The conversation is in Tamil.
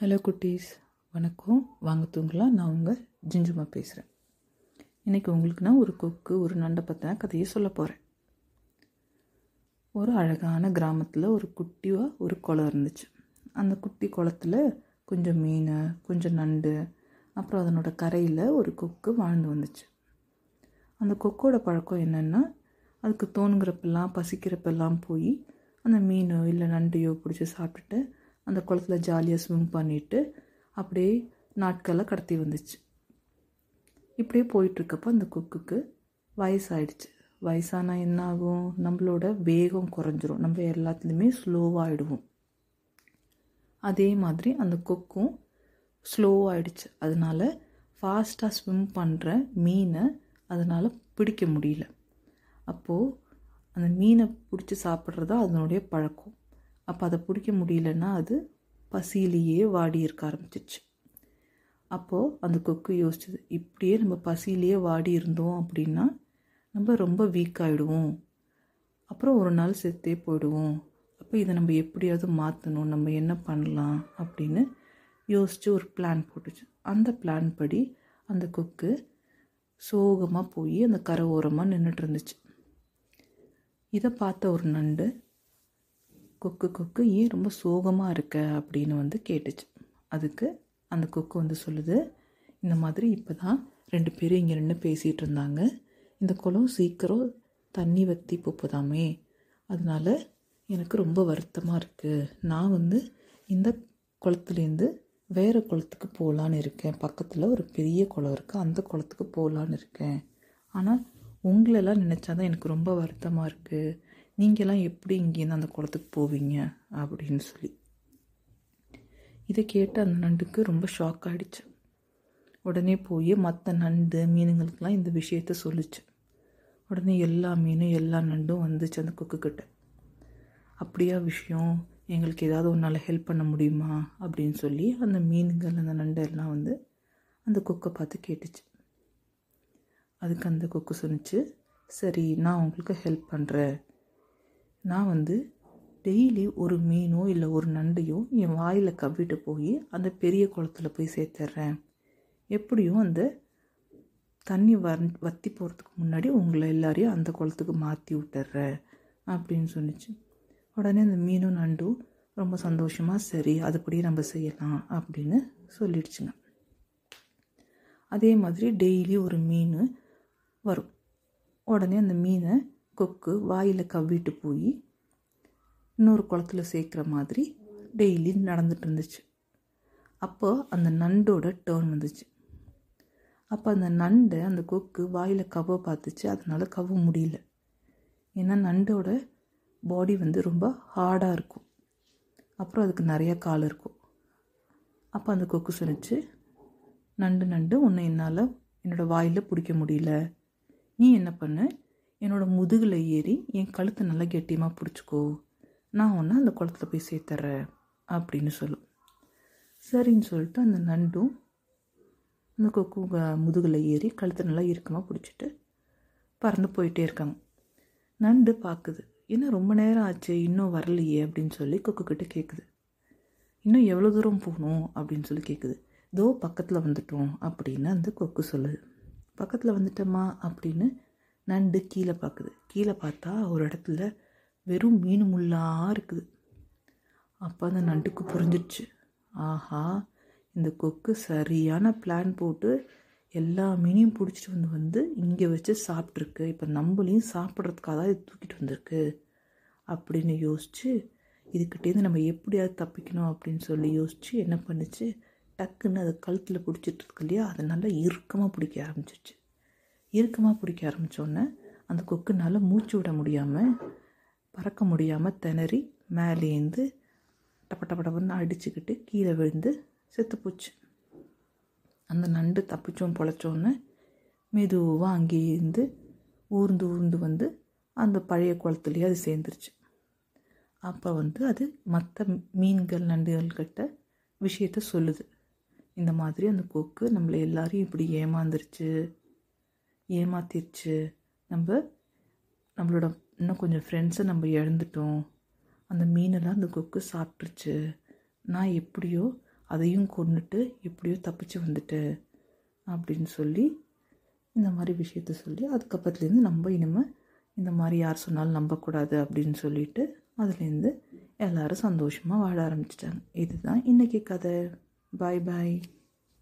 ஹலோ குட்டீஸ். வணக்கம். வாங்க தூங்கலாம். நான் உங்கள் ஜிஞ்சுமா பேசுகிறேன் இன்றைக்கி உங்களுக்கு நான் ஒரு கொக்கு ஒரு நண்டை பற்றின கதையை சொல்ல போகிறேன் ஒரு அழகான கிராமத்தில் ஒரு குட்டியாக ஒரு குளம் இருந்துச்சு. அந்த குட்டி குளத்தில் கொஞ்சம் மீன் கொஞ்சம் நண்டு அப்புறம் அதனோட கரையில் ஒரு கொக்கு வாழ்ந்து வந்துச்சு. அந்த கொக்கோட பழக்கம் என்னென்னா அதுக்கு தோணுங்கிறப்பெல்லாம் பசிக்கிறப்பெல்லாம் போய் அந்த மீனோ இல்லை நண்டையோ பிடிச்சி சாப்பிட்டுட்டு அந்த குளத்துல ஜாலியாக ஸ்விம் பண்ணிவிட்டு அப்படியே நாட்களை கடத்தி வந்துச்சு. இப்படியே போயிட்டுருக்கப்போ அந்த கொக்குக்கு வயசாயிடுச்சு. வயசானால் என்ன ஆகும் நம்மளோட வேகம் குறைஞ்சிரும். நம்ம எல்லாத்துலேயுமே ஸ்லோவாகிடுவோம் அதே மாதிரி அந்த கொக்கும் ஸ்லோவாகிடுச்சு அதனால் ஃபாஸ்ட்டாக ஸ்விம் பண்ணுற மீனை அதனால் பிடிக்க முடியல. அப்போது அந்த மீனை பிடிச்சி சாப்பிட்றது அதனுடைய பழக்கம். அப்போ அதை பிடிக்க முடியலன்னா அது பசியிலேயே வாடி இருக்க ஆரம்பிச்சிச்சு அப்போது அந்த கொக்கு யோசிச்சது இப்படியே நம்ம பசியிலேயே வாடி இருந்தோம் அப்படின்னா நம்ம ரொம்ப வீக் ஆகிடுவோம் அப்புறம் ஒரு நாள் செத்தே போயிடுவோம். அப்போ இதை நம்ம எப்படியாவது மாற்றணும் நம்ம என்ன பண்ணலாம் அப்படின்னு யோசித்து ஒரு பிளான் போட்டுச்சு. அந்த பிளான் படி அந்த கொக்கு சோகமாக போய் அந்த கரை ஓரமாக நின்றுட்டு இருந்துச்சு. இதை பார்த்த ஒரு நண்டு கொக்கு கொக்கு ஏன் ரொம்ப சோகமாக இருக்க அப்படின்னு வந்து கேட்டுச்சு. அதுக்கு அந்த கொக்கு வந்து சொல்லுது இந்த மாதிரி இப்போ தான் ரெண்டு பேரும் இங்கே நின்று பேசிகிட்டு இருந்தாங்க. இந்த குளம் சீக்கிரம் தண்ணி வற்றி போப்பதாமே. அதனால் எனக்கு ரொம்ப வருத்தமாக இருக்குது நான் வந்து இந்த குளத்துலேருந்து வேறு குளத்துக்கு போகலான்னு இருக்கேன். பக்கத்தில் ஒரு பெரிய குளம் இருக்குது அந்த குளத்துக்கு போகலான்னு இருக்கேன். ஆனால் உங்களெல்லாம் நினச்சா தான் எனக்கு ரொம்ப வருத்தமாக இருக்குது நீங்கள்லாம் எப்படி இங்கேருந்து அந்த குளத்துக்கு போவீங்க? அப்படின்னு சொல்லி. இதை கேட்டு அந்த நண்டுக்கு ரொம்ப ஷாக் ஆகிடுச்சு உடனே போய் மற்ற நண்டு மீனுங்களுக்கெல்லாம் இந்த விஷயத்த சொல்லுச்சு. உடனே எல்லா மீனும் எல்லா நண்டும் வந்துச்சு அந்த கொக்குக்கிட்ட அப்படியா விஷயம்? எங்களுக்கு ஏதாவது ஒன்றால் ஹெல்ப் பண்ண முடியுமா? அப்படின்னு சொல்லி அந்த மீன்கள் அந்த நண்டு எல்லாம் வந்து அந்த கொக்கை பார்த்து கேட்டுச்சு. அதுக்கு அந்த கொக்கு சொன்னிச்சு சரி நான் உங்களுக்கு ஹெல்ப் பண்ணுறேன் நான் வந்து டெய்லி ஒரு மீனோ இல்லை ஒரு நண்டையோ என் வாயில் கவ்விட்டு போய் அந்த பெரிய குளத்துல போய் சேர்த்துட்றேன் எப்படியும் அந்த தண்ணி வந் வற்றி போகிறதுக்கு முன்னாடி உங்களை எல்லாரையும் அந்த குளத்துக்கு மாற்றி விட்டுறேன் அப்படின்னு சொன்னிச்சு. உடனே அந்த மீனும் நண்டும் ரொம்ப சந்தோஷமாக சரி அதுபடி நம்ம செய்யலாம் அப்படின்னு சொல்லிடுச்சுங்க. அதே மாதிரி டெய்லி ஒரு மீன் வரும். உடனே அந்த மீனை கொக்கு வாயில் கவ்விட்டு போய் இன்னொரு குளத்துல சேர்க்குற மாதிரி டெய்லி நடந்துட்டு இருந்துச்சு. அப்போ அந்த நண்டோட டேர்ன் வந்துச்சு. அப்போ அந்த நண்டை அந்த கொக்கு வாயில் கவ பார்த்துச்சு. அதனால் கவ முடியல. ஏன்னா நண்டோட பாடி வந்து ரொம்ப ஹார்டாக இருக்கும். அப்புறம் அதுக்கு நிறைய கால் இருக்கும். அப்போ அந்த கொக்கு சொன்னிச்சு நண்டு நண்டு உன்னை என்னால் என்னோடய வாயில் பிடிக்க முடியல. நீ என்ன பண்ணு? என்னோடய முதுகில் ஏறி என் கழுத்தை நல்லா கெட்டியமாக பிடிச்சிக்கோ. நான் ஒன்று அந்த குளத்துல போய் சேர்த்துறேன் அப்படின்னு சொல்லும். சரின்னு சொல்லிட்டு அந்த நண்டும் அந்த கொக்கு முதுகில் ஏறி கழுத்தை நல்லா இறுக்கமாக பிடிச்சிட்டு பறந்து போயிட்டே இருக்காங்க. நண்டு பார்க்குது என்ன ரொம்ப நேரம் ஆச்சு? இன்னும் வரலையே அப்படின்னு சொல்லி கொக்குக்கிட்ட கேட்குது இன்னும் எவ்வளோ தூரம் போகணும் அப்படின்னு சொல்லி கேட்குது தோ பக்கத்தில் வந்துட்டோம் அப்படின்னு அந்த கொக்கு சொல்லுது. பக்கத்தில் வந்துட்டோமா அப்படின்னு நண்டு கீழே பார்க்குது கீழே பார்த்தா ஒரு இடத்துல வெறும் மீன் முள்ளாக இருக்குது. அப்போ அந்த நண்டுக்கு புரிஞ்சிடுச்சு ஆஹா இந்த கொக்கு சரியான பிளான் போட்டு எல்லா மீனையும் பிடிச்சிட்டு வந்து வந்து இங்கே வச்சு சாப்பிட்ருக்கு இப்போ நம்மளையும் சாப்பிட்றதுக்காக தான் இது தூக்கிட்டு வந்திருக்கு அப்படின்னு யோசித்து இதுக்கிட்டேருந்து நம்ம எப்படியாவது தப்பிக்கணும் அப்படின்னு சொல்லி யோசித்து என்ன பண்ணுச்சு? டக்குன்னு அதை கழுத்தில் பிடிச்சிட்டு இருக்கு இல்லையா? அதை நல்லா இறுக்கமாக பிடிக்க ஆரம்பிச்சிச்சு இறுக்கமாக பிடிக்க ஆரம்பித்தோன்னே அந்த கொக்குனால் மூச்சு விட முடியாமல் பறக்க முடியாமல் திணறி மேலேருந்து டப்ப டப்ப டப்பன்னு அடிச்சுக்கிட்டு கீழே விழுந்து செத்து போச்சு. அந்த நண்டு தப்பிச்சோம் பொழைச்சோன்னு மெதுவாக அங்கேருந்து ஊர்ந்து ஊர்ந்து வந்து அந்த பழைய குளத்துலேயே அது சேர்ந்துருச்சு. அப்போ வந்து அது மற்ற மீன்கள் நண்டுகள்கிட்ட விஷயத்த சொல்லுது. இந்த மாதிரி அந்த கொக்கு நம்மளை எல்லாரையும் இப்படி ஏமாந்துருச்சு ஏமாத்திருச்சு. நம்ம நம்மளோட இன்னும் கொஞ்சம் ஃப்ரெண்ட்ஸை நம்ம இழந்துட்டோம். அந்த மீனெல்லாம் அந்த கொக்கு சாப்பிட்ருச்சு நான் எப்படியோ அதையும் கொண்டுட்டு எப்படியோ தப்பிச்சு வந்துட்டேன் அப்படின்னு சொல்லி இந்த மாதிரி விஷயத்த சொல்லி அதுக்கப்புறத்துலேருந்து நம்ம இனிமேல் இந்த மாதிரி யார் சொன்னாலும் நம்பக்கூடாது அப்படின்னு சொல்லிட்டு அதுலேருந்து எல்லோரும் சந்தோஷமாக வாழ ஆரம்பிச்சிட்டாங்க. இதுதான் இன்றைக்கி கதை. பாய் பாய்